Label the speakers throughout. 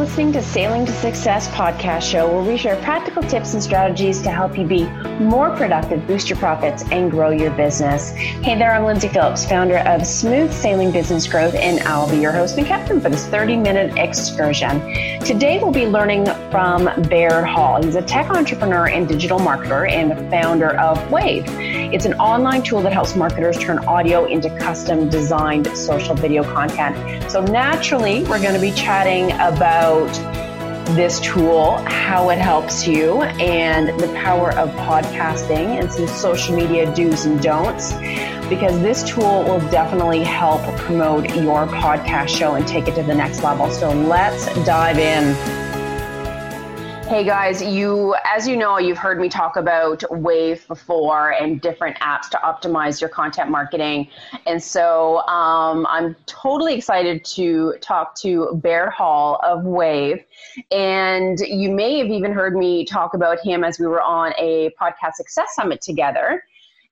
Speaker 1: listening to Sailing to Success podcast show where we share practical tips and strategies to help you be more productive, boost your profits, and grow your business. Hey there, I'm Lyndsay Phillips, founder of Smooth Sailing Business Growth, and I'll be your host and captain for this 30 minute excursion. Today, we'll be learning from Baird Hall. He's a tech entrepreneur and digital marketer and the founder of Wavve. It's an online tool that helps marketers turn audio into custom designed social video content. So, naturally, we're going to be chatting about this tool, how it helps you, and the power of podcasting and some social media do's and don'ts. Because this tool will definitely help promote your podcast show and take it to the next level. So let's dive in. Hey guys, you as you know, you've heard me talk about Wavve before and different apps to optimize your content marketing. And so um, I'm totally excited to talk to Baird Hall of Wavve. And you may have even heard me talk about him as we were on a podcast success summit together.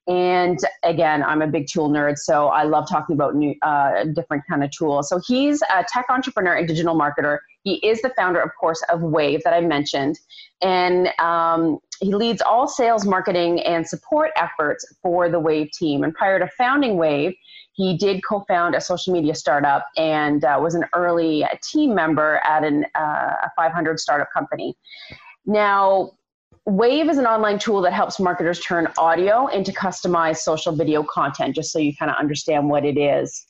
Speaker 1: And again, I'm a big tool nerd, so I love talking about new, uh, different kind of tools. So he's a tech entrepreneur and digital marketer. He is the founder, of course, of Wavve that I mentioned, and um, he leads all sales, marketing, and support efforts for the Wavve team. And prior to founding Wavve, he did co-found a social media startup and uh, was an early team member at an, uh, a 500 startup company. Now, Wavve is an online tool that helps marketers turn audio into customized social video content, just so you kind of understand what it is.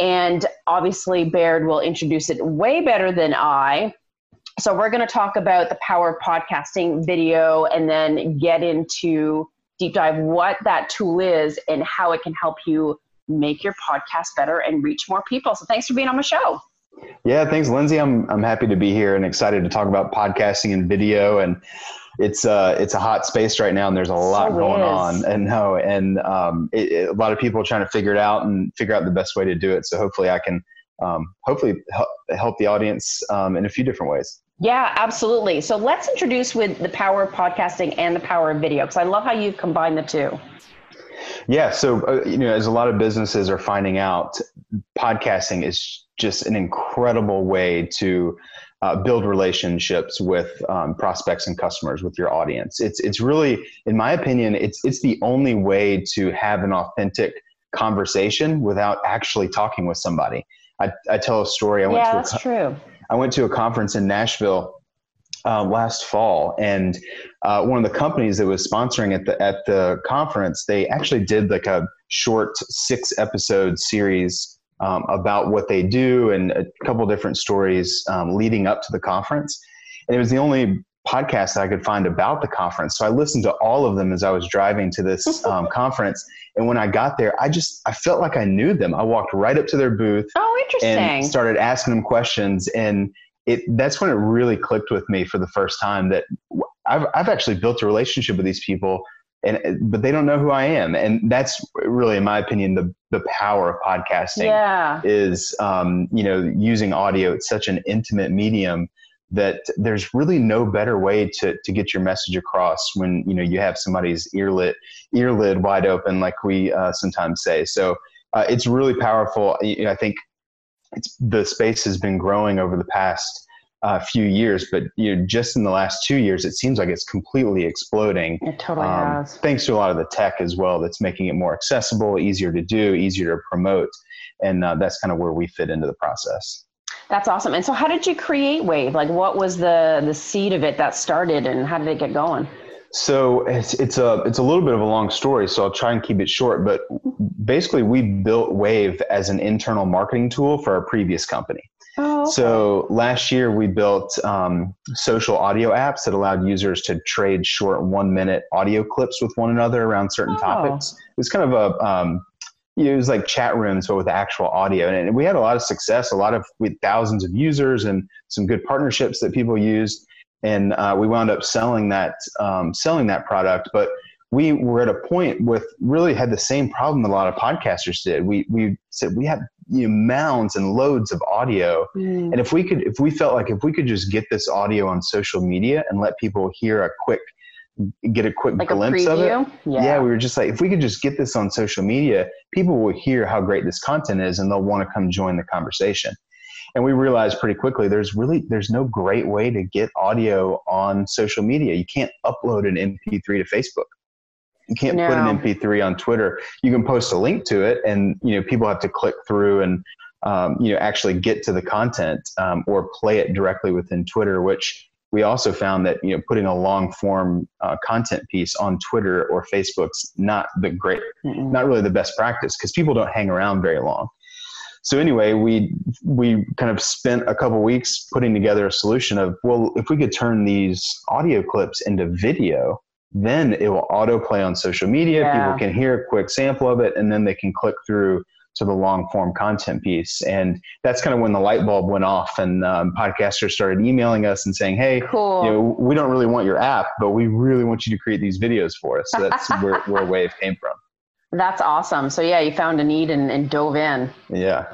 Speaker 1: And obviously, Baird will introduce it way better than I. So, we're going to talk about the power of podcasting video and then get into deep dive what that tool is and how it can help you make your podcast better and reach more people. So, thanks for being on my show.
Speaker 2: Yeah, thanks, Lyndsay. I'm I'm happy to be here and excited to talk about podcasting and video and it's uh it's a hot space right now and there's a lot so going on. And no and um it, it, a lot of people are trying to figure it out and figure out the best way to do it. So hopefully i can um, hopefully help, help the audience um, in a few different ways.
Speaker 1: Yeah absolutely. So let's introduce with the power of podcasting and the power of video because i love how you combine the two.
Speaker 2: Yeah so uh, you know as a lot of businesses are finding out podcasting is just an incredible way to uh, build relationships with um, prospects and customers with your audience. It's it's really, in my opinion, it's it's the only way to have an authentic conversation without actually talking with somebody. I, I tell a story. I
Speaker 1: went yeah, to a, that's true.
Speaker 2: I went to a conference in Nashville uh, last fall, and uh, one of the companies that was sponsoring at the at the conference, they actually did like a short six episode series um, about what they do and a couple different stories um, leading up to the conference. And it was the only podcast that I could find about the conference. So I listened to all of them as I was driving to this um, conference. And when I got there, I just I felt like I knew them. I walked right up to their booth.
Speaker 1: Oh, interesting.
Speaker 2: And started asking them questions. And it that's when it really clicked with me for the first time that I've I've actually built a relationship with these people and but they don't know who I am, and that's really, in my opinion, the the power of podcasting.
Speaker 1: Yeah.
Speaker 2: is um, you know using audio. It's such an intimate medium that there's really no better way to to get your message across when you know you have somebody's earlid earlid wide open, like we uh, sometimes say. So uh, it's really powerful. I think it's the space has been growing over the past uh, few years, but you know, just in the last two years, it seems like it's completely exploding.
Speaker 1: It totally um, has.
Speaker 2: Thanks to a lot of the tech as well, that's making it more accessible, easier to do, easier to promote, and uh, that's kind of where we fit into the process.
Speaker 1: That's awesome. And so, how did you create Wavve? Like, what was the the seed of it that started, and how did it get going?
Speaker 2: So it's it's a it's a little bit of a long story, so I'll try and keep it short. But basically, we built Wavve as an internal marketing tool for our previous company.
Speaker 1: Oh, okay.
Speaker 2: So last year we built um, social audio apps that allowed users to trade short one minute audio clips with one another around certain oh. topics. It was kind of a um, it was like chat rooms but with actual audio and we had a lot of success a lot of with thousands of users and some good partnerships that people used and uh, we wound up selling that um, selling that product but we were at a point with really had the same problem a lot of podcasters did we we said we have you know, mounds and loads of audio. Mm. And if we could, if we felt like if we could just get this audio on social media and let people hear a quick, get a quick
Speaker 1: like
Speaker 2: glimpse
Speaker 1: a
Speaker 2: of it.
Speaker 1: Yeah.
Speaker 2: yeah, we were just like, if we could just get this on social media, people will hear how great this content is and they'll want to come join the conversation. and we realized pretty quickly there's really there's no great way to get audio on social media you can't upload an mp3 to facebook you can't no. put an mp3 on twitter you can post a link to it and you know people have to click through and um, you know actually get to the content um, or play it directly within twitter which we also found that you know putting a long form uh, content piece on Twitter or Facebook's not the great, mm not really the best practice because people don't hang around very long. So anyway, we we kind of spent a couple weeks putting together a solution of well, if we could turn these audio clips into video, then it will autoplay on social media. Yeah. People can hear a quick sample of it, and then they can click through to the long form content piece. And that's kind of when the light bulb went off and um, podcasters started emailing us and saying, Hey, cool. you know, we don't really want your app, but we really want you to create these videos for us. So that's where, where Wavve came from.
Speaker 1: That's awesome. So yeah, you found a need and, and dove in.
Speaker 2: Yeah.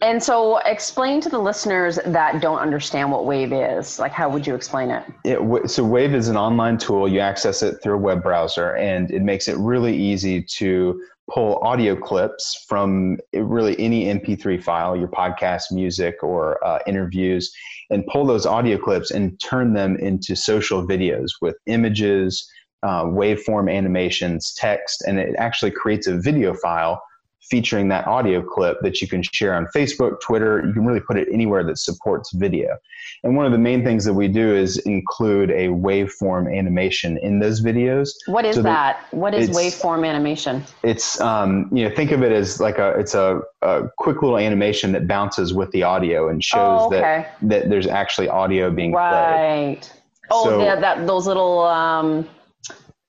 Speaker 1: And so, explain to the listeners that don't understand what Wavve is. Like, how would you explain it?
Speaker 2: it? So, Wavve is an online tool. You access it through a web browser, and it makes it really easy to pull audio clips from really any MP3 file, your podcast, music, or uh, interviews, and pull those audio clips and turn them into social videos with images, uh, waveform animations, text, and it actually creates a video file featuring that audio clip that you can share on Facebook, Twitter. You can really put it anywhere that supports video. And one of the main things that we do is include a waveform animation in those videos.
Speaker 1: What is so that? that? What is waveform animation?
Speaker 2: It's um, you know think of it as like a it's a, a quick little animation that bounces with the audio and shows oh, okay. that that there's actually audio being
Speaker 1: right. played. Oh, so, yeah, that those little um,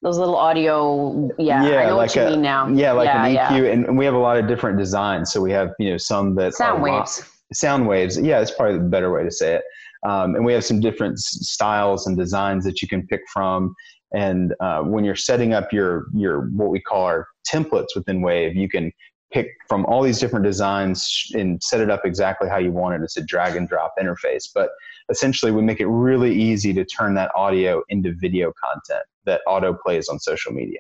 Speaker 1: those little audio yeah, yeah I know like what you a, mean now.
Speaker 2: Yeah, like yeah, an EQ yeah. and we have a lot of different designs. So we have, you know, some that
Speaker 1: sound waves.
Speaker 2: Lo- sound waves. Yeah, that's probably the better way to say it. Um, and we have some different styles and designs that you can pick from. And uh, when you're setting up your your what we call our templates within Wavve, you can pick from all these different designs and set it up exactly how you want it. It's a drag and drop interface. But essentially, we make it really easy to turn that audio into video content that auto plays on social media.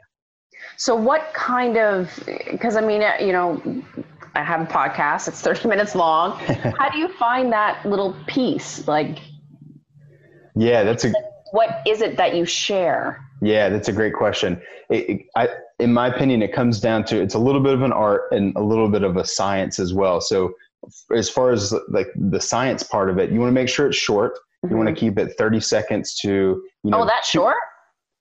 Speaker 1: So, what kind of, because I mean, uh, you know, I have a podcast, it's 30 minutes long. How do you find that little piece? Like,
Speaker 2: yeah, that's a.
Speaker 1: What is it that you share?
Speaker 2: Yeah, that's a great question. It, it, I, in my opinion, it comes down to it's a little bit of an art and a little bit of a science as well. So, as far as like the science part of it, you want to make sure it's short. You mm-hmm. want to keep it 30 seconds to you know.
Speaker 1: Oh, that's two, short.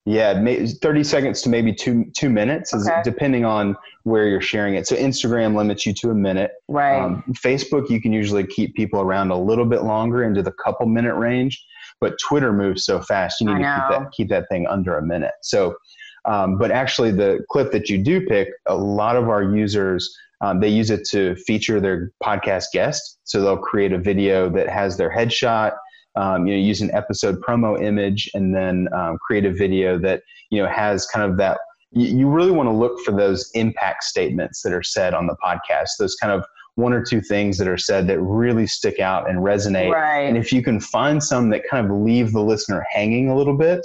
Speaker 2: Yeah, 30 seconds to maybe two two minutes, is depending on where you're sharing it. So Instagram limits you to a minute.
Speaker 1: Right. Um,
Speaker 2: Facebook, you can usually keep people around a little bit longer into the couple minute range, but Twitter moves so fast, you need to keep that keep that thing under a minute. So, um, but actually, the clip that you do pick, a lot of our users. Um, they use it to feature their podcast guest. So they'll create a video that has their headshot, um, you know, use an episode promo image and then um, create a video that, you know, has kind of that. You, really want to look for those impact statements that are said on the podcast, those kind of one or two things that are said that really stick out and resonate.
Speaker 1: Right.
Speaker 2: And if you can find some that kind of leave the listener hanging a little bit,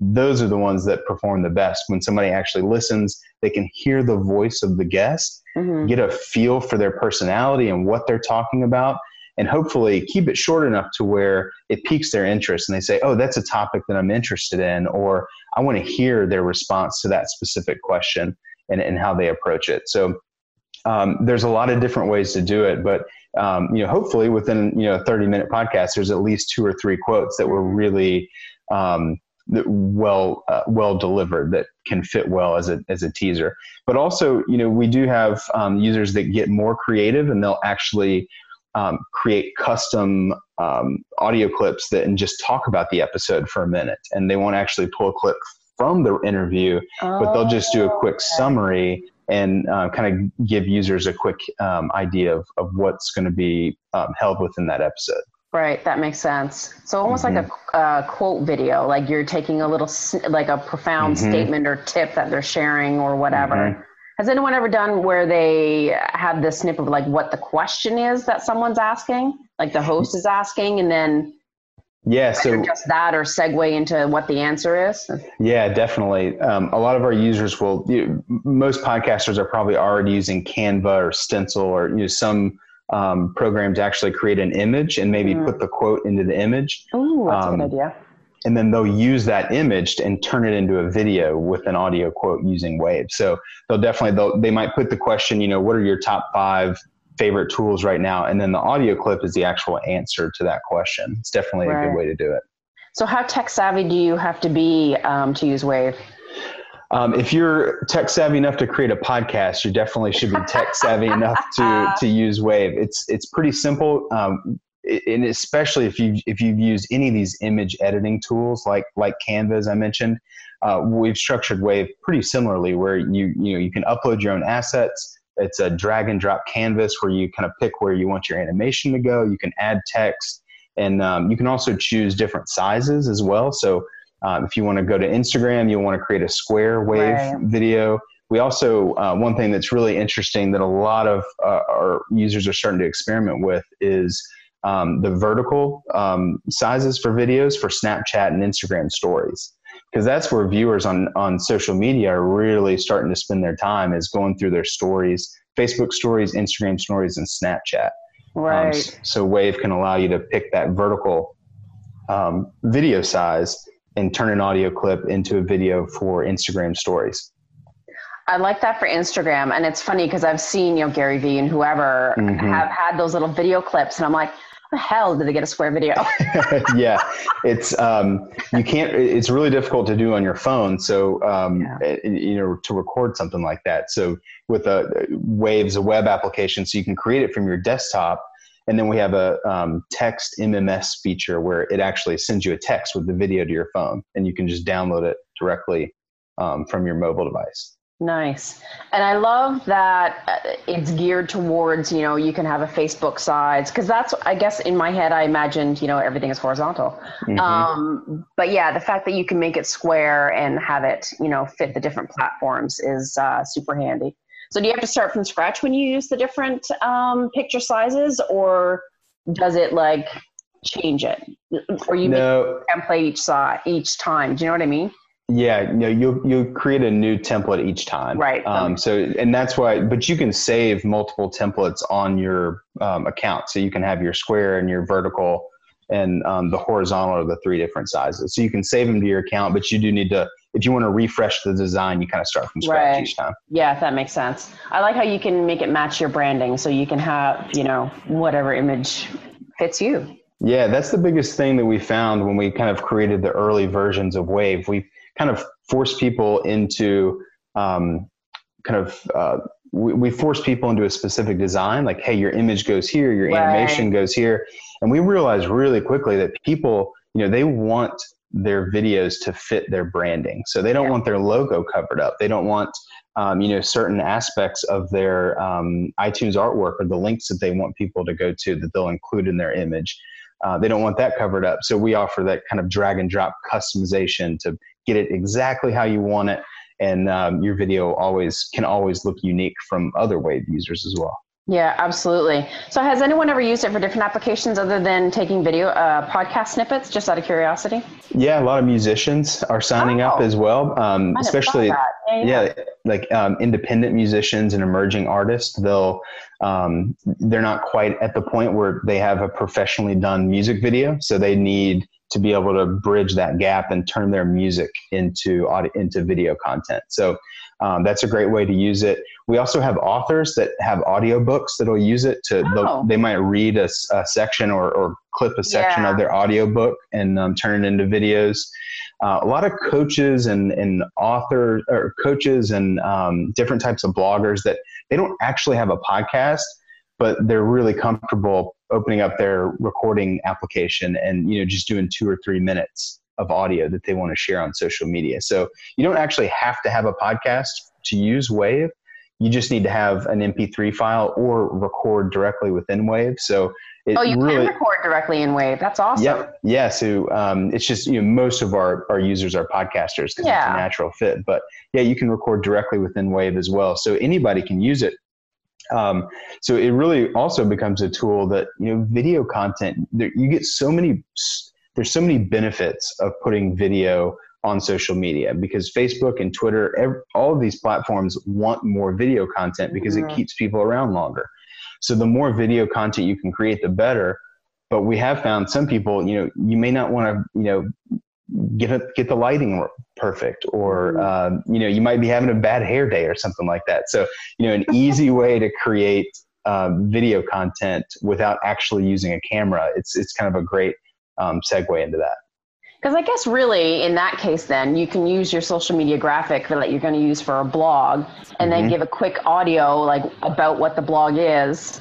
Speaker 2: those are the ones that perform the best. When somebody actually listens, they can hear the voice of the guest, mm-hmm. get a feel for their personality and what they're talking about, and hopefully keep it short enough to where it piques their interest and they say, oh, that's a topic that I'm interested in, or I want to hear their response to that specific question and, and how they approach it. So um, there's a lot of different ways to do it, but um, you know, hopefully within you know a 30 minute podcast, there's at least two or three quotes that were really um, well uh, well delivered that can fit well as a as a teaser. But also, you know, we do have um, users that get more creative and they'll actually um, create custom um, audio clips that and just talk about the episode for a minute. And they won't actually pull a clip from the interview, oh, but they'll just do a quick oh, summary and uh, kind of give users a quick um, idea of, of what's going to be um, held within that episode.
Speaker 1: Right, that makes sense. So almost mm-hmm. like a uh, quote video, like you're taking a little, like a profound mm-hmm. statement or tip that they're sharing or whatever. Mm-hmm. Has anyone ever done where they have this snip of like what the question is that someone's asking, like the host is asking, and then
Speaker 2: yeah, so
Speaker 1: just that or segue into what the answer is.
Speaker 2: Yeah, definitely. Um, a lot of our users will. You know, most podcasters are probably already using Canva or Stencil or you know some um, program to actually create an image and maybe mm. put the quote into the image.
Speaker 1: Oh, that's um, a good um, idea.
Speaker 2: And then they'll use that image and turn it into a video with an audio quote using Wavve. So they'll definitely they'll, they might put the question, you know, what are your top five favorite tools right now? And then the audio clip is the actual answer to that question. It's definitely right. a good way to do it.
Speaker 1: So how tech savvy do you have to be um, to use Wavve?
Speaker 2: Um, if you're tech savvy enough to create a podcast, you definitely should be tech savvy enough to to use Wavve. It's it's pretty simple, um, and especially if you if you've used any of these image editing tools like like Canva, as I mentioned, uh, we've structured Wavve pretty similarly, where you you know you can upload your own assets. It's a drag and drop canvas where you kind of pick where you want your animation to go. You can add text, and um, you can also choose different sizes as well. So um, if you want to go to Instagram, you'll want to create a square wave right. video. We also, uh, one thing that's really interesting that a lot of uh, our users are starting to experiment with is um, the vertical um, sizes for videos for Snapchat and Instagram stories. Because that's where viewers on, on social media are really starting to spend their time is going through their stories, Facebook stories, Instagram stories, and Snapchat.
Speaker 1: Um, right.
Speaker 2: so Wavve can allow you to pick that vertical um, video size and turn an audio clip into a video for Instagram stories.
Speaker 1: I like that for Instagram. And it's funny because I've seen, you know, Gary Vee and whoever mm-hmm. have had those little video clips and I'm like, the hell did they get a square video?
Speaker 2: yeah, it's um, you can't. It's really difficult to do on your phone. So um, yeah. it, you know to record something like that. So with a Waves, a web application, so you can create it from your desktop and then we have a um, text MMS feature where it actually sends you a text with the video to your phone, and you can just download it directly um, from your mobile device.
Speaker 1: Nice. And I love that uh, it's geared towards, you know, you can have a Facebook sides because that's, I guess, in my head, I imagined, you know, everything is horizontal. Mm-hmm. Um, but yeah, the fact that you can make it square and have it, you know, fit the different platforms is uh, super handy. So do you have to start from scratch when you use the different um, picture sizes, or does it like change it, or you no. make a template each size each time? Do you know what I mean?
Speaker 2: Yeah, you know, you you create a new template each time.
Speaker 1: Right.
Speaker 2: Um, so, and that's why, but you can save multiple templates on your um, account. So you can have your square and your vertical and um, the horizontal are the three different sizes. So you can save them to your account, but you do need to if you want to refresh the design, you kind of start from scratch right. each time.
Speaker 1: Yeah, that makes sense. I like how you can make it match your branding so you can have, you know, whatever image fits you.
Speaker 2: Yeah, that's the biggest thing that we found when we kind of created the early versions of Wavve. We kind of forced people into um, kind of uh, we, we force people into a specific design like hey your image goes here your right. animation goes here and we realized really quickly that people you know they want their videos to fit their branding. So they don't yeah. want their logo covered up. They don't want um, you know certain aspects of their um, iTunes artwork or the links that they want people to go to that they'll include in their image. Uh, they don't want that covered up. So we offer that kind of drag and drop customization to get it exactly how you want it, and um, your video always can always look unique from other Wavve users as well.
Speaker 1: Yeah, absolutely. So, has anyone ever used it for different applications other than taking video uh, podcast snippets? Just out of curiosity.
Speaker 2: Yeah, a lot of musicians are signing oh, up as well. Um, especially, yeah, yeah. yeah, like um, independent musicians and emerging artists. They'll um, they're not quite at the point where they have a professionally done music video, so they need to be able to bridge that gap and turn their music into audio, into video content. So um, that's a great way to use it. We also have authors that have audiobooks that'll use it to, oh. they might read a, a section or, or, clip a section yeah. of their audiobook and um, turn it into videos. Uh, a lot of coaches and, and authors or coaches and um, different types of bloggers that they don't actually have a podcast, but they're really comfortable opening up their recording application and you know just doing two or three minutes of audio that they want to share on social media. So you don't actually have to have a podcast to use Wavve. You just need to have an MP3 file or record directly within Wavve. So
Speaker 1: oh, you really, can record directly in Wavve. That's awesome.
Speaker 2: Yep. Yeah. So um, it's just you know most of our our users are podcasters because yeah. it's a natural fit. But yeah, you can record directly within Wavve as well. So anybody can use it. Um, so it really also becomes a tool that you know video content. There, you get so many there's so many benefits of putting video on social media because Facebook and Twitter, every, all of these platforms want more video content because mm-hmm. it keeps people around longer. So the more video content you can create, the better. But we have found some people, you know, you may not want to, you know, get it, get the lighting perfect, or mm-hmm. uh, you know, you might be having a bad hair day or something like that. So you know, an easy way to create um, video content without actually using a camera, it's it's kind of a great um, segue into that.
Speaker 1: Because I guess really in that case, then you can use your social media graphic that you're going to use for a blog, and mm-hmm. then give a quick audio like about what the blog is,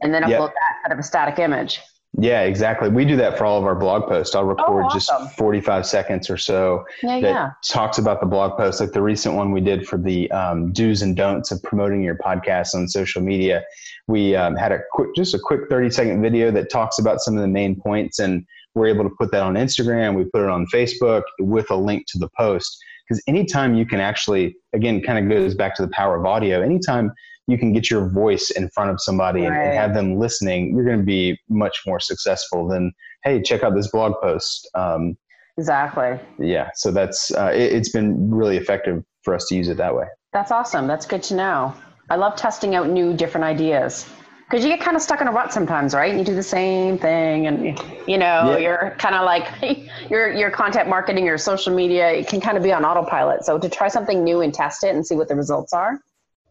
Speaker 1: and then upload yep. that out of a static image.
Speaker 2: Yeah, exactly. We do that for all of our blog posts. I'll record oh, awesome. just 45 seconds or so yeah, that yeah. talks about the blog post, like the recent one we did for the um, do's and don'ts of promoting your podcast on social media. We um, had a quick, just a quick 30 second video that talks about some of the main points, and we're able to put that on Instagram. We put it on Facebook with a link to the post. Because anytime you can actually, again, kind of goes back to the power of audio. Anytime you can get your voice in front of somebody right. and, and, have them listening, you're going to be much more successful than, hey, check out this blog post. Um,
Speaker 1: exactly.
Speaker 2: Yeah. So that's, uh, it, it's been really effective for us to use it that way.
Speaker 1: That's awesome. That's good to know. I love testing out new, different ideas because you get kind of stuck in a rut sometimes, right? You do the same thing, and you know, yeah. you're kind of like your your content marketing, your social media, it can kind of be on autopilot. So to try something new and test it and see what the results are,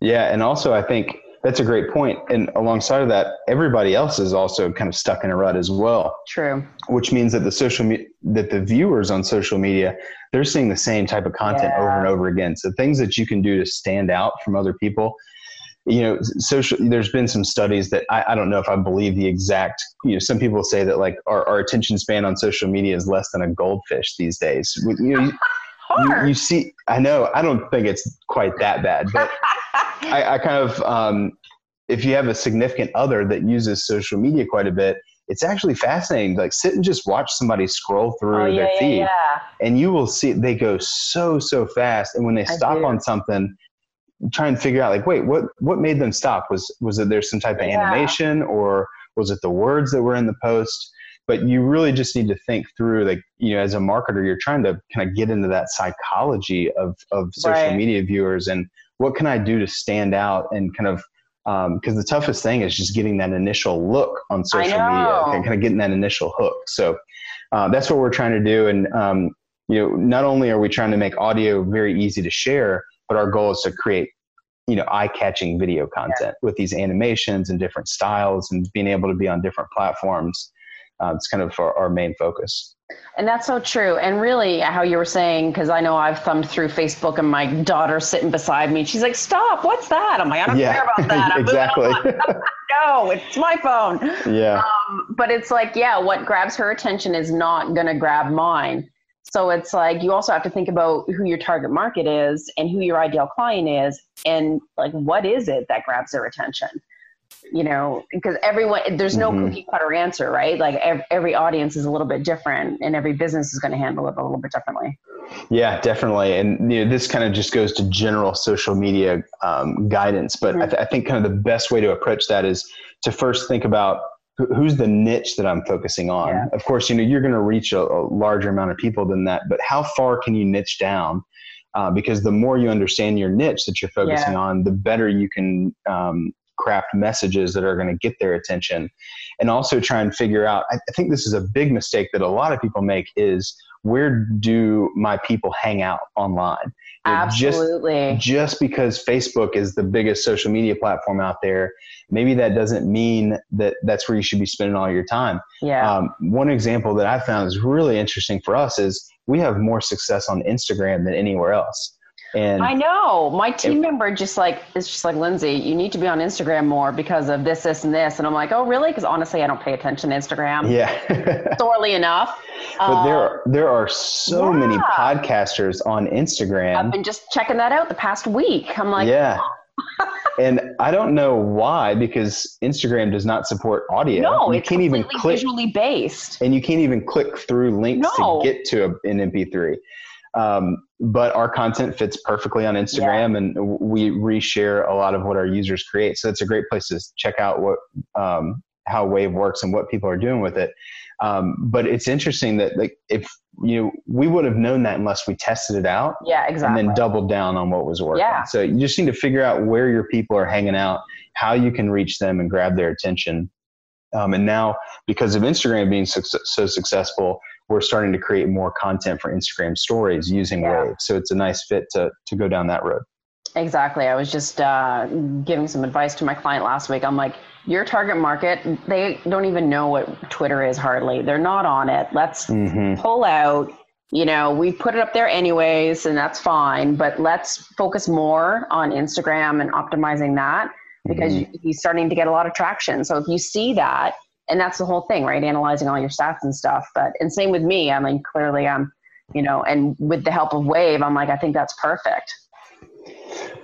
Speaker 2: yeah, and also I think that's a great point. And alongside of that, everybody else is also kind of stuck in a rut as well.
Speaker 1: True.
Speaker 2: Which means that the social me- that the viewers on social media they're seeing the same type of content yeah. over and over again. So things that you can do to stand out from other people. You know, social. There's been some studies that I, I don't know if I believe the exact. You know, some people say that like our, our attention span on social media is less than a goldfish these days. You know, you, you, see, I know, I don't think it's quite that bad, but I, I, kind of, um, if you have a significant other that uses social media quite a bit, it's actually fascinating. Like sit and just watch somebody scroll through oh, their yeah, feed, yeah. and you will see they go so so fast. And when they stop on something, try and figure out like, wait, what what made them stop? Was was it there some type of yeah. animation, or was it the words that were in the post? but you really just need to think through like you know as a marketer you're trying to kind of get into that psychology of of social right. media viewers and what can i do to stand out and kind of because um, the toughest thing is just getting that initial look on social media and kind of getting that initial hook. So uh, that's what we're trying to do. And um, you know not only are we trying to make audio very easy to share but our goal is to create you know eye-catching video content yeah. with these animations and different styles and being able to be on different platforms uh, it's kind of our, our main focus.
Speaker 1: And that's so true. And really, how you were saying, because I know I've thumbed through Facebook and my daughter sitting beside me. She's like, "Stop! What's that?" I'm like, "I don't yeah, care about that." I'm
Speaker 2: exactly.
Speaker 1: no, it's my phone.
Speaker 2: Yeah.
Speaker 1: Um, but it's like, yeah, what grabs her attention is not going to grab mine. So it's like you also have to think about who your target market is and who your ideal client is, and like what is it that grabs their attention you know because everyone there's no mm-hmm. cookie cutter answer right like every, every audience is a little bit different and every business is going to handle it a little bit differently
Speaker 2: yeah definitely and you know this kind of just goes to general social media um, guidance but mm-hmm. I, th- I think kind of the best way to approach that is to first think about who's the niche that I'm focusing on. Yeah. Of course, you know you're going to reach a, a, larger amount of people than that, but how far can you niche down? Uh, because the more you understand your niche that you're focusing yeah. on, the better you can um, craft messages that are going to get their attention and also try and figure out I, think this is a big mistake that a lot of people make is where do my people hang out online
Speaker 1: Absolutely.
Speaker 2: Just, just because Facebook is the biggest social media platform out there, maybe that doesn't mean that that's where you should be spending all your time.
Speaker 1: Yeah.
Speaker 2: Um, one example that I found is really interesting for us is we have more success on Instagram than anywhere else. And
Speaker 1: I know my team it, member just like it's just like Lyndsay, you need to be on Instagram more because of this, this, and this. And I'm like, oh, really? Because honestly, I don't pay attention to Instagram.
Speaker 2: Yeah,
Speaker 1: sorely enough.
Speaker 2: But there uh, are there are so yeah. many podcasters on Instagram.
Speaker 1: I've been just checking that out the past week. I'm like,
Speaker 2: yeah. Oh. and I don't know why because Instagram does not support audio.
Speaker 1: No, you it's can't even click, visually based,
Speaker 2: and you can't even click through links no. to get to a, an MP3. Um, but our content fits perfectly on Instagram, yeah. and we reshare a lot of what our users create. So it's a great place to check out what um, how Wavve works and what people are doing with it. Um, but it's interesting that like if you know we would have known that unless we tested it out,
Speaker 1: yeah, exactly,
Speaker 2: and then doubled down on what was working. Yeah. So you just need to figure out where your people are hanging out, how you can reach them and grab their attention. Um, and now, because of Instagram being so, so, successful, we're starting to create more content for Instagram stories using yeah. Wavve. So it's a nice fit to, to go down that road.
Speaker 1: Exactly. I was just uh, giving some advice to my client last week. I'm like, your target market, they don't even know what Twitter is hardly. They're not on it. Let's mm-hmm. pull out. You know, we put it up there anyways, and that's fine. But let's focus more on Instagram and optimizing that because mm-hmm. he's starting to get a lot of traction. So if you see that, and that's the whole thing, right? Analyzing all your stats and stuff. But and same with me. I mean, clearly I'm, you know, and with the help of Wavve, I'm like, I think that's perfect.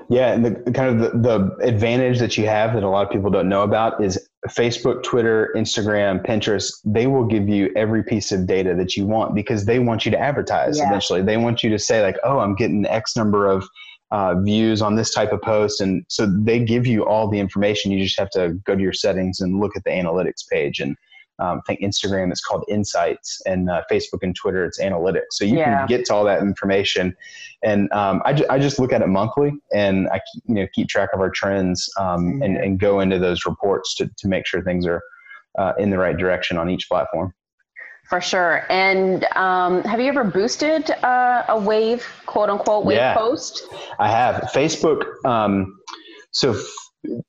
Speaker 2: Yeah, and the kind of the, the advantage that you have that a lot of people don't know about is Facebook, Twitter, Instagram, Pinterest. They will give you every piece of data that you want because they want you to advertise. Yeah. Eventually, they want you to say like, "Oh, I'm getting X number of uh, views on this type of post," and so they give you all the information. You just have to go to your settings and look at the analytics page and um, I think Instagram is called Insights, and uh, Facebook and Twitter it's Analytics. So you yeah. can get to all that information, and um, I, ju- I just look at it monthly, and I keep, you know keep track of our trends um, and, and go into those reports to to make sure things are uh, in the right direction on each platform.
Speaker 1: For sure. And um, have you ever boosted uh, a wave, quote unquote, wave yeah, post?
Speaker 2: I have. Facebook. Um, so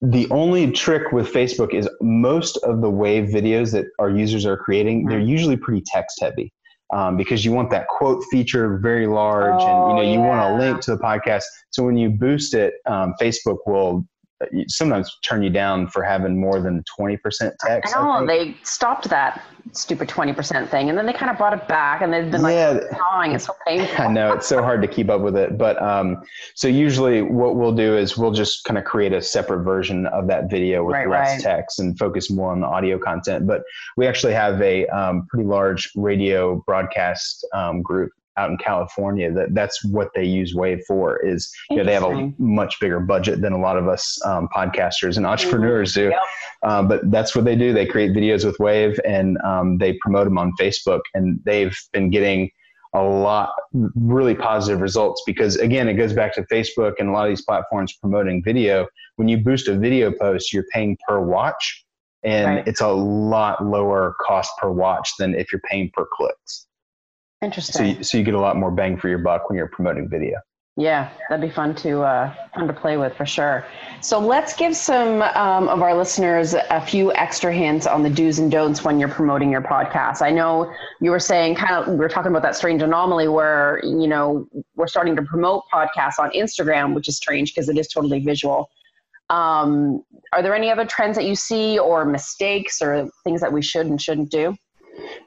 Speaker 2: the only trick with Facebook is most of the wave videos that our users are creating, they're mm-hmm. usually pretty text heavy. Um, because you want that quote feature very large, oh, and you know you yeah. want a link to the podcast. So when you boost it, um, Facebook will sometimes turn you down for having more than 20% text.
Speaker 1: I know, I they stopped that stupid 20% thing and then they kind of brought it back and they've been like yeah. gnawing. It's so painful.
Speaker 2: I know, it's so hard to keep up with it. But um, so usually what we'll do is we'll just kind of create a separate version of that video with right, less right. text and focus more on the audio content. But we actually have a um, pretty large radio broadcast um, group out in California that that's what they use Wavve for is you know they have a much bigger budget than a lot of us um, podcasters and entrepreneurs do. Yep. Um, but that's what they do. They create videos with Wavve and um, they promote them on Facebook and they've been getting a lot really positive results because again it goes back to Facebook and a lot of these platforms promoting video. When you boost a video post, you're paying per watch and right. it's a lot lower cost per watch than if you're paying per clicks.
Speaker 1: Interesting.
Speaker 2: So you, so you get a lot more bang for your buck when you're promoting video.
Speaker 1: Yeah, that'd be fun to uh, fun to play with for sure. So let's give some um, of our listeners a few extra hints on the do's and don'ts when you're promoting your podcast. I know you were saying kind of we were talking about that strange anomaly where you know we're starting to promote podcasts on Instagram, which is strange because it is totally visual. Um, are there any other trends that you see or mistakes or things that we should and shouldn't do?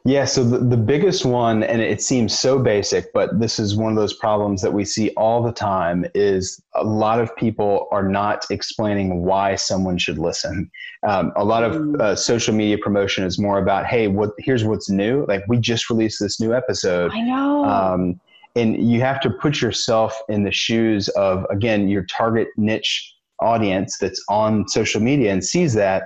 Speaker 2: Yeah, so the, the biggest one, and it seems so basic, but this is one of those problems that we see all the time is a lot of people are not explaining why someone should listen. Um, a lot of mm. uh, social media promotion is more about, hey, what here's what's new. Like we just released this new episode.
Speaker 1: I know. Um,
Speaker 2: and you have to put yourself in the shoes of again your target niche audience that's on social media and sees that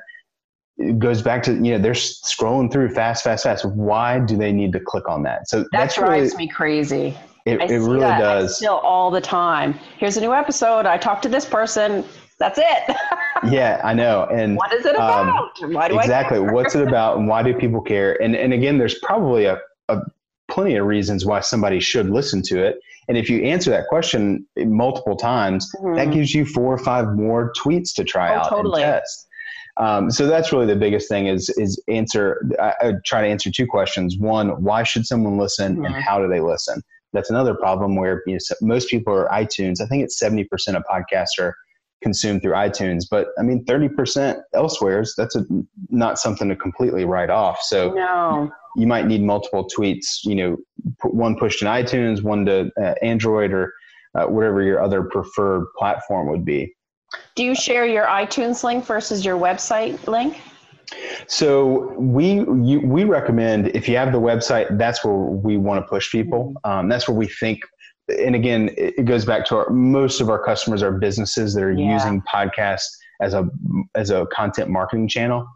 Speaker 2: it goes back to you know they're scrolling through fast, fast, fast. Why do they need to click on that? So
Speaker 1: that drives really, me crazy.
Speaker 2: It, it really does.
Speaker 1: Still all the time. Here's a new episode. I talked to this person. That's it.
Speaker 2: yeah, I know. And
Speaker 1: what is it um, about?
Speaker 2: Um, why do exactly? What's it about, and why do people care? And and again, there's probably a, a plenty of reasons why somebody should listen to it. And if you answer that question multiple times, mm-hmm. that gives you four or five more tweets to try oh, out totally. and test. Um, so that's really the biggest thing is is answer. I, I, try to answer two questions. One, why should someone listen, mm-hmm. and how do they listen? That's another problem where you know, most people are iTunes. I think it's seventy percent of podcasts are consumed through iTunes, but I mean thirty percent elsewhere. That's a, not something to completely write off. So
Speaker 1: no.
Speaker 2: you might need multiple tweets. You know, one pushed to iTunes, one to uh, Android, or uh, whatever your other preferred platform would be.
Speaker 1: Do you share your iTunes link versus your website link?
Speaker 2: So we you, we recommend if you have the website, that's where we want to push people. Mm-hmm. Um, that's where we think. And again, it goes back to our most of our customers are businesses that are yeah. using podcasts as a as a content marketing channel.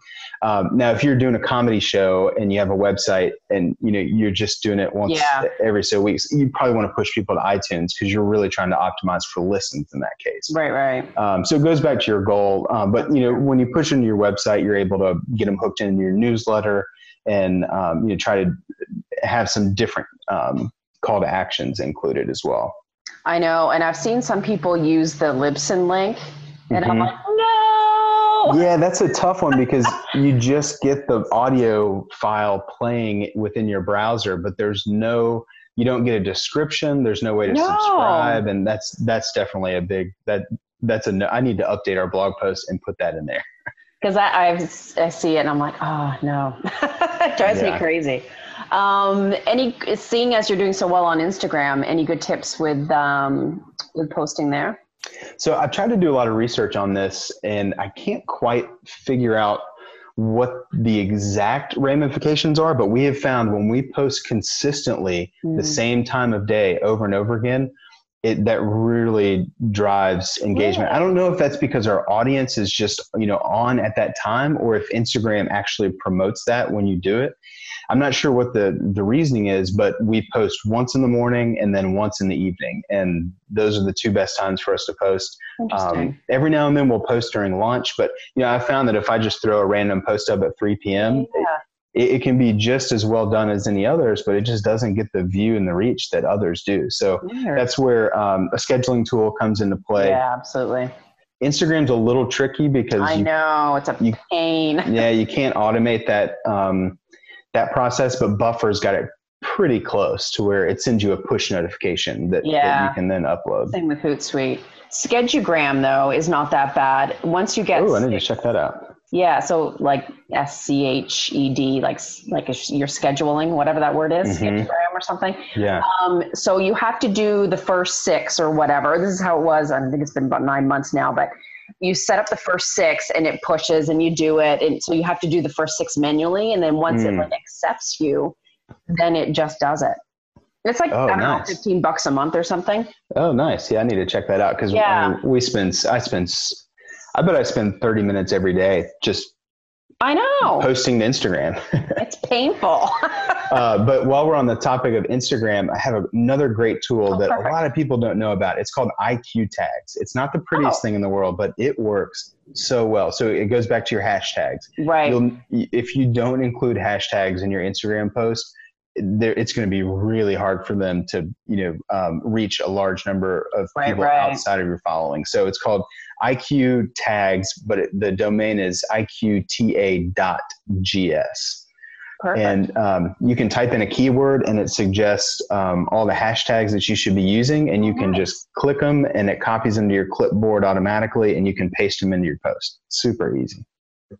Speaker 2: Um, now, if you're doing a comedy show and you have a website and you know you're just doing it once
Speaker 1: Yeah.
Speaker 2: every so weeks, you probably want to push people to iTunes because you're really trying to optimize for listens in that case.
Speaker 1: Right, right.
Speaker 2: Um, so it goes back to your goal. Um, but you know, when you push into your website, you're able to get them hooked into your newsletter and um, you know try to have some different um, call to actions included as well.
Speaker 1: I know, and I've seen some people use the Libsyn link, and I'm
Speaker 2: Mhm.
Speaker 1: like, no.
Speaker 2: Yeah, that's a tough one because you just get the audio file playing within your browser, but there's no you don't get a description. There's no way to
Speaker 1: No.
Speaker 2: subscribe, and that's that's definitely a big that that's a I need to update our blog post and put that in there.
Speaker 1: Because I, I've, I see it and I'm like, oh no, it drives
Speaker 2: Yeah.
Speaker 1: me crazy. Um, any seeing as you're doing so well on Instagram, any good tips with um, with posting there?
Speaker 2: So I've tried to do a lot of research on this, and I can't quite figure out what the exact ramifications are. But we have found when we post consistently
Speaker 1: Mm.
Speaker 2: the same time of day over and over again, it that really drives engagement.
Speaker 1: Yeah.
Speaker 2: I don't know if that's because our audience is just you know on at that time, or if Instagram actually promotes that when you do it. I'm not sure what the the reasoning is, but we post once in the morning and then once in the evening, and those are the two best times for us to post. Um, every now and then we'll post during lunch, but you know I found that if I just throw a random post up at 3 p.m.,
Speaker 1: yeah.
Speaker 2: it, it can be just as well done as any others, but it just doesn't get the view and the reach that others do. So
Speaker 1: Weird.
Speaker 2: that's where um, a scheduling tool comes into play.
Speaker 1: yeah, absolutely.
Speaker 2: Instagram's a little tricky because
Speaker 1: I
Speaker 2: you,
Speaker 1: know it's a
Speaker 2: you-
Speaker 1: pain.
Speaker 2: yeah you can't automate that um, that process, but Buffer's got it pretty close to where it sends you a push notification that, that you can then upload.
Speaker 1: Same with Hootsuite. Schedugram though is not that bad. Once you get
Speaker 2: Oh, I need to check that out.
Speaker 1: Yeah, so like S C H E D, like like if you're scheduling, whatever that word is,
Speaker 2: Mhm.
Speaker 1: Schedugram or something.
Speaker 2: Yeah.
Speaker 1: Um, so you have to do the first six or whatever. This is how it was. I think it's been about nine months now, but you set up the first six and it pushes and you do it, and so you have to do the first six manually, and then once it
Speaker 2: Mm.
Speaker 1: like accepts you, then it just does it. It's like
Speaker 2: Oh,
Speaker 1: I don't know, fifteen bucks a month or something.
Speaker 2: Oh, nice. Yeah, I need to check that out because
Speaker 1: Yeah.
Speaker 2: we spend. I spend. i bet I spend thirty minutes every day just
Speaker 1: I know
Speaker 2: posting to Instagram.
Speaker 1: it's painful.
Speaker 2: uh, but while we're on the topic of Instagram, I have another great tool
Speaker 1: Oh,
Speaker 2: that
Speaker 1: perfect.
Speaker 2: a lot of people don't know about. It's called IQ tags. It's not the prettiest
Speaker 1: Oh.
Speaker 2: thing in the world, but it works so well. So it goes back to your hashtags.
Speaker 1: right.
Speaker 2: You'll, if you don't include hashtags in your Instagram post, there, it's going to be really hard for them to, you know, um, reach a large number of
Speaker 1: Right,
Speaker 2: people
Speaker 1: right.
Speaker 2: outside of your following. So it's called IQ tags, but it, the domain is iqta.gs.
Speaker 1: Perfect.
Speaker 2: And um, you can type in a keyword and it suggests um, all the hashtags that you should be using, and you can
Speaker 1: Nice.
Speaker 2: just click them and it copies them to your clipboard automatically, and you can paste them into your post. Super easy.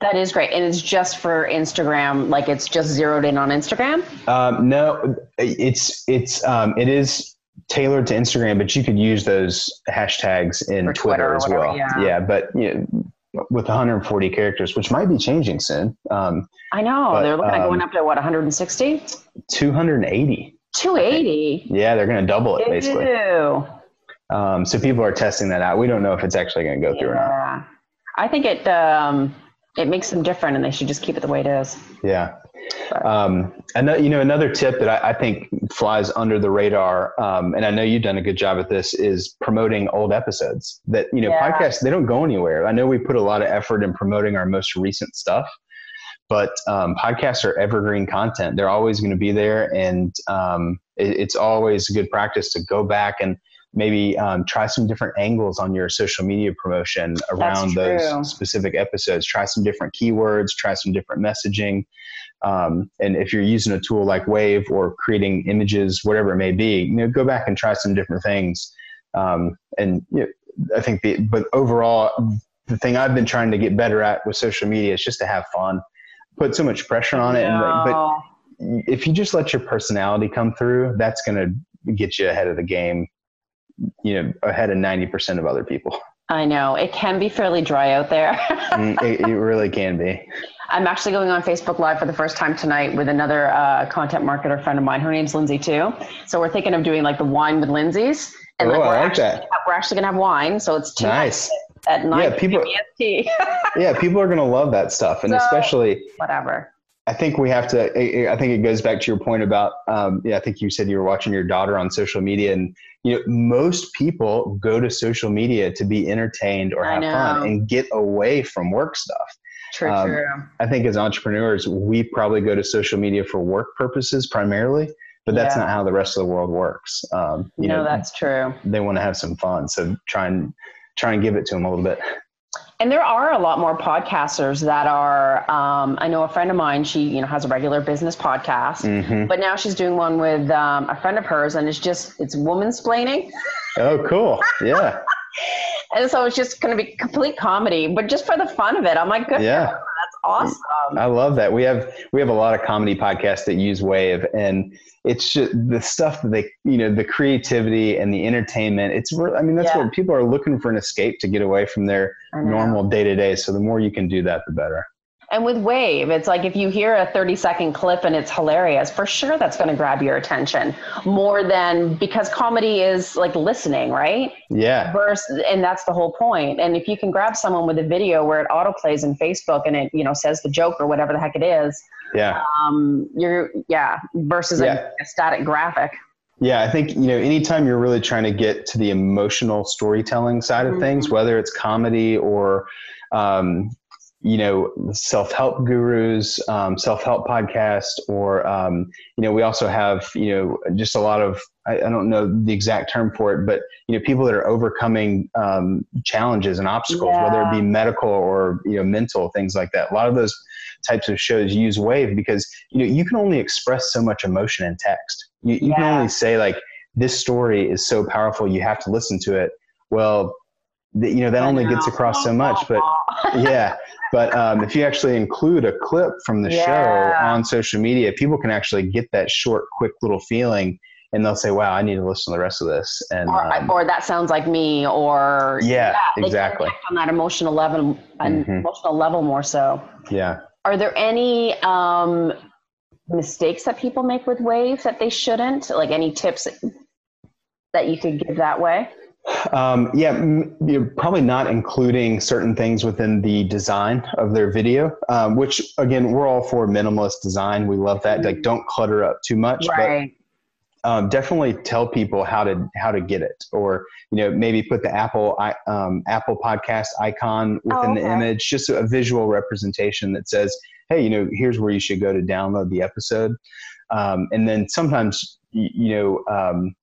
Speaker 1: That is great. And it's just for Instagram, like it's just zeroed in on Instagram.
Speaker 2: Um, no, it's it's um, it is tailored to Instagram, but you could use those hashtags in Twitter,
Speaker 1: Twitter
Speaker 2: as
Speaker 1: whatever,
Speaker 2: well.
Speaker 1: yeah.
Speaker 2: but you know, with 140 characters, which might be changing soon. Um,
Speaker 1: I know.
Speaker 2: But,
Speaker 1: They're looking at going
Speaker 2: um,
Speaker 1: up to what, 160?
Speaker 2: 280.
Speaker 1: 280.
Speaker 2: Yeah, they're going to double it basically. Um, so people are testing that out. We don't know if it's actually going to go through or not.
Speaker 1: Yeah. I think it um, it makes them different, and they should just keep it the way it is.
Speaker 2: Yeah. Um, another, you know, another tip that I, I think flies under the radar, um, and I know you've done a good job at this, is promoting old episodes. That you know,
Speaker 1: Yeah.
Speaker 2: podcasts they don't go anywhere. I know we put a lot of effort in promoting our most recent stuff, but um, podcasts are evergreen content. They're always going to be there, and um, it, it's always good practice to go back and maybe um, try some different angles on your social media promotion around those specific episodes. Try some different keywords. Try some different messaging. Um, and if you're using a tool like Wavve or creating images, whatever it may be, you know, go back and try some different things. Um, and you know, I think the, but overall, the thing I've been trying to get better at with social media is just to have fun. Put so much pressure on it, and but if you just let your personality come through, that's going to get you ahead of the game. You know, ahead of ninety percent of other people.
Speaker 1: I know. It can be fairly dry out there.
Speaker 2: Mm, it, it really can be.
Speaker 1: I'm actually going on Facebook Live for the first time tonight with another uh, content marketer friend of mine. Her name's Lindsay too. So we're thinking of doing like the wine with Lindsay's.
Speaker 2: Oh,
Speaker 1: like,
Speaker 2: I
Speaker 1: we're
Speaker 2: like
Speaker 1: actually,
Speaker 2: that.
Speaker 1: We're actually gonna have wine, so it's two
Speaker 2: Nice.
Speaker 1: at night.
Speaker 2: Yeah, people. yeah, people are going to love that stuff, and so, especially
Speaker 1: whatever.
Speaker 2: I think we have to. I think it goes back to your point about. Um, yeah, I think you said you were watching your daughter on social media, and you know, most people go to social media to be entertained or have fun and get away from work stuff.
Speaker 1: True, um, true.
Speaker 2: I think as entrepreneurs, we probably go to social media for work purposes primarily, but that's yeah. not how the rest of the world works. Um,
Speaker 1: you no, know, that's true.
Speaker 2: They want to have some fun, so try and try and give it to them a little bit.
Speaker 1: And there are a lot more podcasters that are. Um, I know a friend of mine. She, you know, has a regular business podcast, mm-hmm. but now she's doing one with um, a friend of hers, and it's just it's woman splaining.
Speaker 2: Oh, cool! Yeah.
Speaker 1: and so it's just going to be complete comedy, but just for the fun of it. I'm like, good. Yeah. Awesome.
Speaker 2: I love that. We have we have a lot of comedy podcasts that use Wavve, and it's just the stuff that they, you know, the creativity and the entertainment. It's, I mean, that's yeah. what people are looking for an escape to get away from their normal day to day. So the more you can do that, the better.
Speaker 1: And with Wavve, it's like if you hear a 30 second clip and it's hilarious, for sure that's going to grab your attention more than because comedy is like listening, right?
Speaker 2: Yeah.
Speaker 1: Versus, and that's the whole point. And if you can grab someone with a video where it auto plays in Facebook and it, you know, says the joke or whatever the heck it is,
Speaker 2: yeah.
Speaker 1: Um, you're, yeah, versus yeah. A, a static graphic.
Speaker 2: Yeah, I think, you know, anytime you're really trying to get to the emotional storytelling side of mm-hmm. things, whether it's comedy or, um, you know, self-help gurus, um, self-help podcast, or, um, you know, we also have, you know, just a lot of, I, I, don't know the exact term for it, but, you know, people that are overcoming um, challenges and obstacles, yeah. whether it be medical or, you know, mental, things like that. A lot of those types of shows use wavve because you know you can only express so much emotion in text you, you yeah. can only say like this story is so powerful you have to listen to it well you know that only gets across so much but yeah but um, if you actually include a clip from the yeah. show on social media people can actually get that short quick little feeling and they'll say, "Wow, I need to listen to the rest of this." And
Speaker 1: or, um, or that sounds like me, or
Speaker 2: yeah, yeah exactly
Speaker 1: on that emotional level, mm-hmm. emotional level more so.
Speaker 2: Yeah,
Speaker 1: are there any um, mistakes that people make with Wavve that they shouldn't? Like any tips that you could give that way?
Speaker 2: Um, yeah, you're probably not including certain things within the design of their video, um, which again, we're all for minimalist design. We love that. Like, don't clutter up too much.
Speaker 1: Right
Speaker 2: um, definitely tell people how to how to get it, or you know maybe put the Apple um, Apple Podcast icon within oh, okay. the image, just a visual representation that says, "Hey, you know, here's where you should go to download the episode." Um, and then sometimes you know um,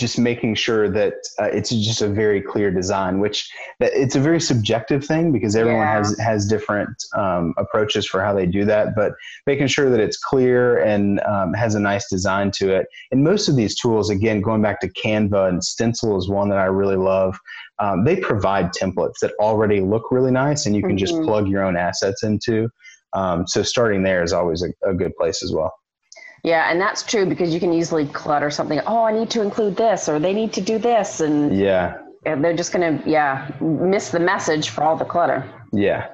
Speaker 2: just making sure that uh, it's just a very clear design which it's a very subjective thing because everyone yeah. has has different um, approaches for how they do that but making sure that it's clear and um, has a nice design to it and most of these tools again going back to canva and stencil is one that i really love um, they provide templates that already look really nice and you can mm-hmm. just plug your own assets into um, so starting there is always a, a good place as well
Speaker 1: yeah, and that's true because you can easily clutter something. Oh, I need to include this, or they need to do this, and
Speaker 2: yeah,
Speaker 1: they're just gonna yeah miss the message for all the clutter.
Speaker 2: Yeah,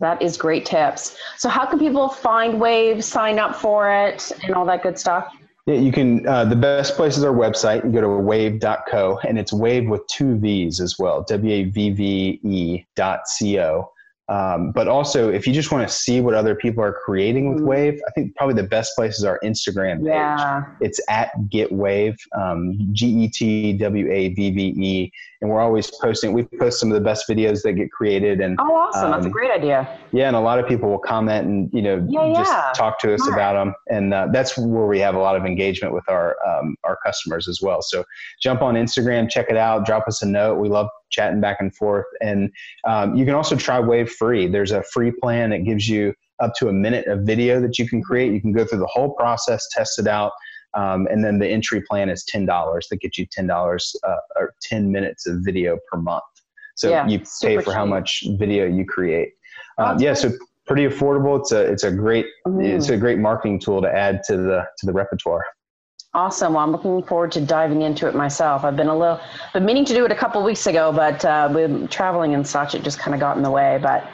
Speaker 1: that is great tips. So, how can people find Wavve, sign up for it, and all that good stuff?
Speaker 2: Yeah, you can. Uh, the best place is our website. You go to wavve.co, and it's Wavve with two V's as well. W A V V E dot C O. Um, but also, if you just want to see what other people are creating with mm-hmm. Wavve, I think probably the best place is our Instagram page. Yeah. It's at Get Wavve, um, G E T W A V V E, and we're always posting. We post some of the best videos that get created. And
Speaker 1: oh, awesome! Um, That's a um, great idea.
Speaker 2: Yeah, and a lot of people will comment and you know yeah, just yeah. talk to us Smart. about them, and uh, that's where we have a lot of engagement with our um, our customers as well. So jump on Instagram, check it out, drop us a note. We love chatting back and forth. And um, you can also try Wavve free. There's a free plan that gives you up to a minute of video that you can create. You can go through the whole process, test it out. Um, and then the entry plan is $10 that gets you $10 uh, or 10 minutes of video per month. So yeah, you pay for cheap. how much video you create. Um, yeah, so pretty affordable. It's a it's a great mm. it's a great marketing tool to add to the to the repertoire.
Speaker 1: Awesome. Well, I'm looking forward to diving into it myself. I've been a little, been meaning to do it a couple weeks ago, but uh, with traveling and such, it just kind of got in the way. But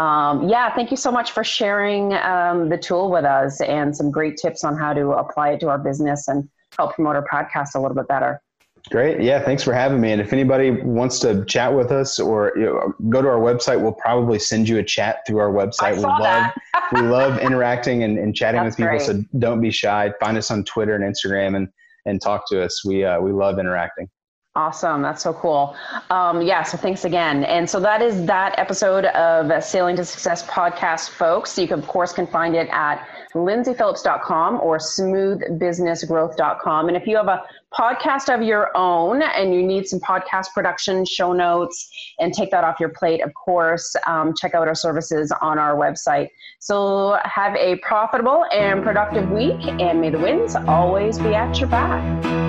Speaker 1: um, yeah, thank you so much for sharing um, the tool with us and some great tips on how to apply it to our business and help promote our podcast a little bit better.
Speaker 2: Great. Yeah. Thanks for having me. And if anybody wants to chat with us or you know, go to our website, we'll probably send you a chat through our website.
Speaker 1: we love,
Speaker 2: we love interacting and, and chatting That's with people. Great. So don't be shy. Find us on Twitter and Instagram and, and talk to us. We, uh, we love interacting.
Speaker 1: Awesome. That's so cool. Um, yeah. So thanks again. And so that is that episode of Sailing to Success podcast, folks. You can, of course, can find it at lyndsayphillips.com or smoothbusinessgrowth.com. And if you have a podcast of your own and you need some podcast production, show notes, and take that off your plate, of course, um, check out our services on our website. So have a profitable and productive week, and may the winds always be at your back.